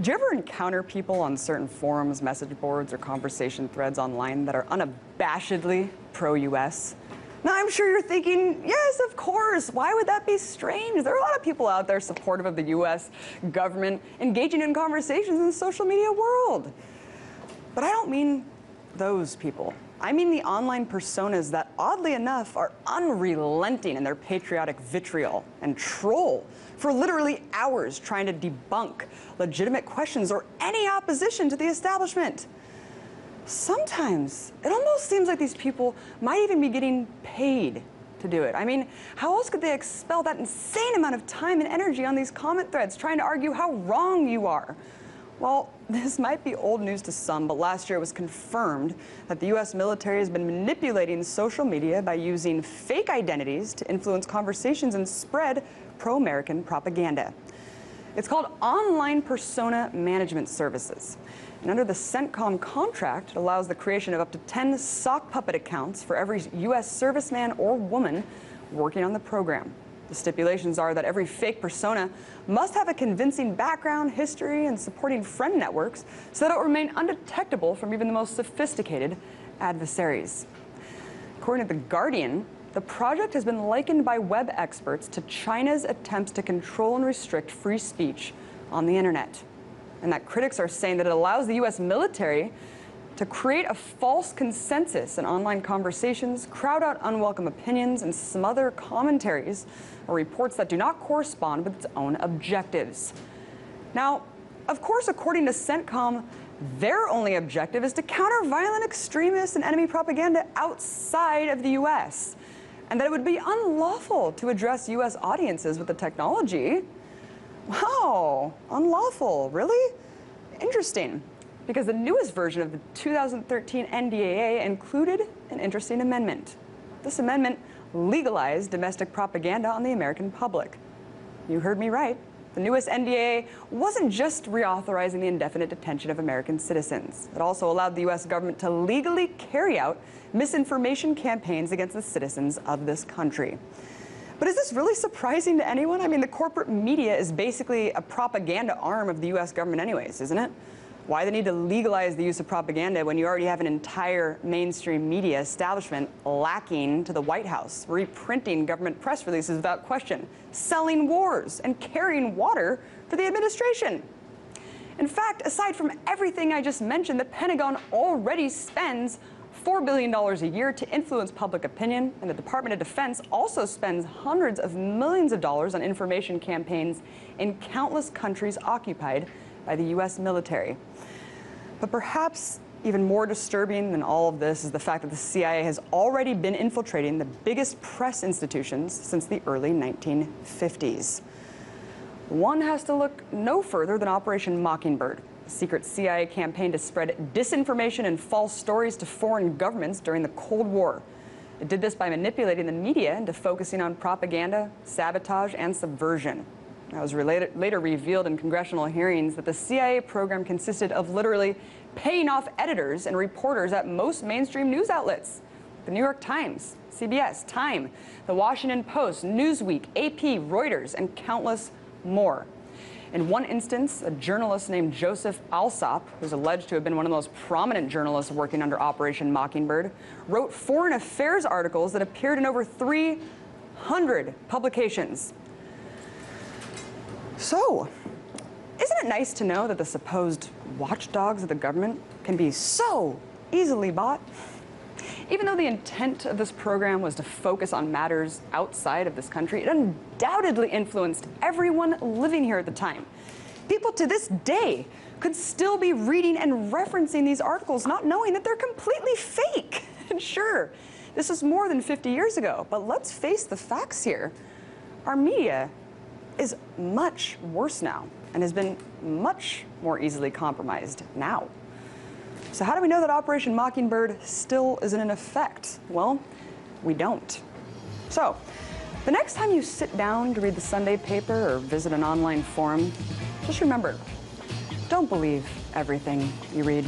Do you ever encounter people on certain forums, message boards, or conversation threads online that are unabashedly pro US? Now, I'm sure you're thinking, yes, of course. Why would that be strange? There are a lot of people out there supportive of the US government engaging in conversations in the social media world. But I don't mean those people. I mean the online personas that, oddly enough, are unrelenting in their patriotic vitriol and troll for literally hours trying to debunk legitimate questions or any opposition to the establishment. Sometimes it almost seems like these people might even be getting paid to do it. I mean, how else could they expel that insane amount of time and energy on these comment threads trying to argue how wrong you are? Well, this might be old news to some, but last year it was confirmed that the US military has been manipulating social media by using fake identities to influence conversations and spread pro-American propaganda. It's called Online Persona Management Services. And under the CENTCOM contract, it allows the creation of up to 10 sock puppet accounts for every U.S. serviceman or woman working on the program. The stipulations are that every fake persona must have a convincing background, history, and supporting friend networks so that it will remain undetectable from even the most sophisticated adversaries. According to The Guardian, the project has been likened by web experts to China's attempts to control and restrict free speech on the internet and that critics are saying that it allows the US military to create a false consensus in online conversations, crowd out unwelcome opinions, and smother commentaries or reports that do not correspond with its own objectives. Now, of course, according to CENTCOM, their only objective is to counter violent extremists and enemy propaganda outside of the US, and that it would be unlawful to address US audiences with the technology. Wow, unlawful, really? Interesting, because the newest version of the 2013 NDAA included an interesting amendment. This amendment legalized domestic propaganda on the American public. You heard me right. The newest NDAA wasn't just reauthorizing the indefinite detention of American citizens. It also allowed the U.S. government to legally carry out misinformation campaigns against the citizens of this country. But is this really surprising to anyone? I mean, the corporate media is basically a propaganda arm of the US government anyways, isn't it? Why the need to legalize the use of propaganda when you already have an entire mainstream media establishment lacking to the White House, reprinting government press releases without question, selling wars, and carrying water for the administration? In fact, aside from everything I just mentioned, the Pentagon already spends $4 billion a year to influence public opinion, and the Department of Defense also spends hundreds of millions of dollars on information campaigns in countless countries occupied by the U.S. military. But perhaps even more disturbing than all of this is the fact that the CIA has already been infiltrating the biggest press institutions since the early 1950s. One has to look no further than Operation Mockingbird, secret CIA campaign to spread disinformation and false stories to foreign governments during the Cold War. It did this by manipulating the media into focusing on propaganda, sabotage, and subversion. It was related, later revealed in congressional hearings that the CIA program consisted of literally paying off editors and reporters at most mainstream news outlets. The New York Times, CBS, Time, The Washington Post, Newsweek, AP, Reuters, and countless more. In one instance, a journalist named Joseph Alsop, who's alleged to have been one of the most prominent journalists working under Operation Mockingbird, wrote foreign affairs articles that appeared in over 300 publications. So, isn't it nice to know that the supposed watchdogs of the government can be so easily bought? Even though the intent of this program was to focus on matters outside of this country, it undoubtedly influenced everyone living here at the time. People to this day could still be reading and referencing these articles, not knowing that they're completely fake. And sure, this was more than 50 years ago, but let's face the facts here. Our media is much worse now and has been much more easily compromised now. So how do we know that Operation Mockingbird still isn't in effect? Well, we don't. So, the next time you sit down to read the Sunday paper or visit an online forum, just remember, don't believe everything you read.